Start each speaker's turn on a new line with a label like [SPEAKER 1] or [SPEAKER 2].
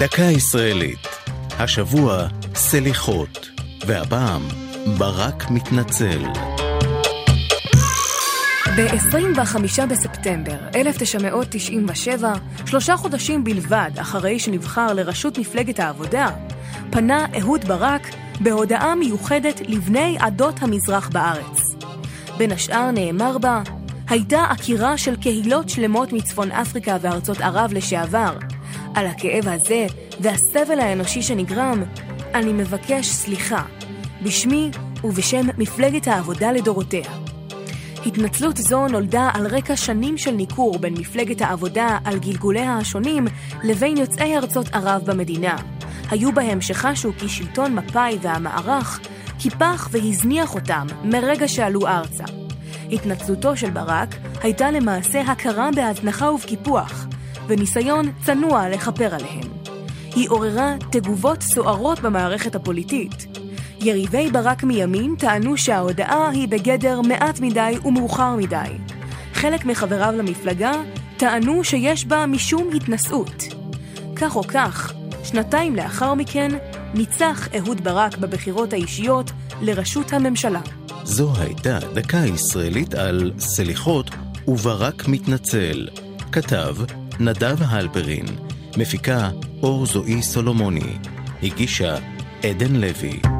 [SPEAKER 1] דקה ישראלית. השבוע סליחות, והפעם ברק מתנצל.
[SPEAKER 2] ב-25 בספטמבר 1997, שלושה חודשים בלבד אחרי שנבחר לראשות מפלגת העבודה, פנה אהוד ברק בהודעה מיוחדת לבני עדות המזרח בארץ. בין השאר נאמר בה, הייתה עקירה של קהילות שלמות מצפון אפריקה וארצות ערב לשעבר. על הכאב הזה והסבל האנושי שנגרם, אני מבקש סליחה, בשמי ובשם מפלגת העבודה לדורותיה. התנצלות זו נולדה על רקע שנים של ניכור בין מפלגת העבודה על גלגוליה השונים לבין יוצאי ארצות ערב במדינה. היו בהם שחשו כי שלטון מפא"י והמערך קיפח והזניח אותם מרגע שעלו ארצה. התנצלותו של ברק הייתה למעשה הכרה בהזנחה ובקיפוח, וניסיון צנוע לכפר עליהם. היא עוררה תגובות סוערות במערכת הפוליטית. יריבי ברק מימין טענו שההודעה היא בגדר מעט מדי ומאוחר מדי. חלק מחבריו למפלגה טענו שיש בה משום התנשאות. כך או כך, שנתיים לאחר מכן ניצח אהוד ברק בבחירות האישיות לראשות הממשלה.
[SPEAKER 1] זו הייתה דקה ישראלית על סליחות וברק מתנצל. כתב נדב הלפרין, מפיקה אור זועי סולומוני, הגישה עדן לוי.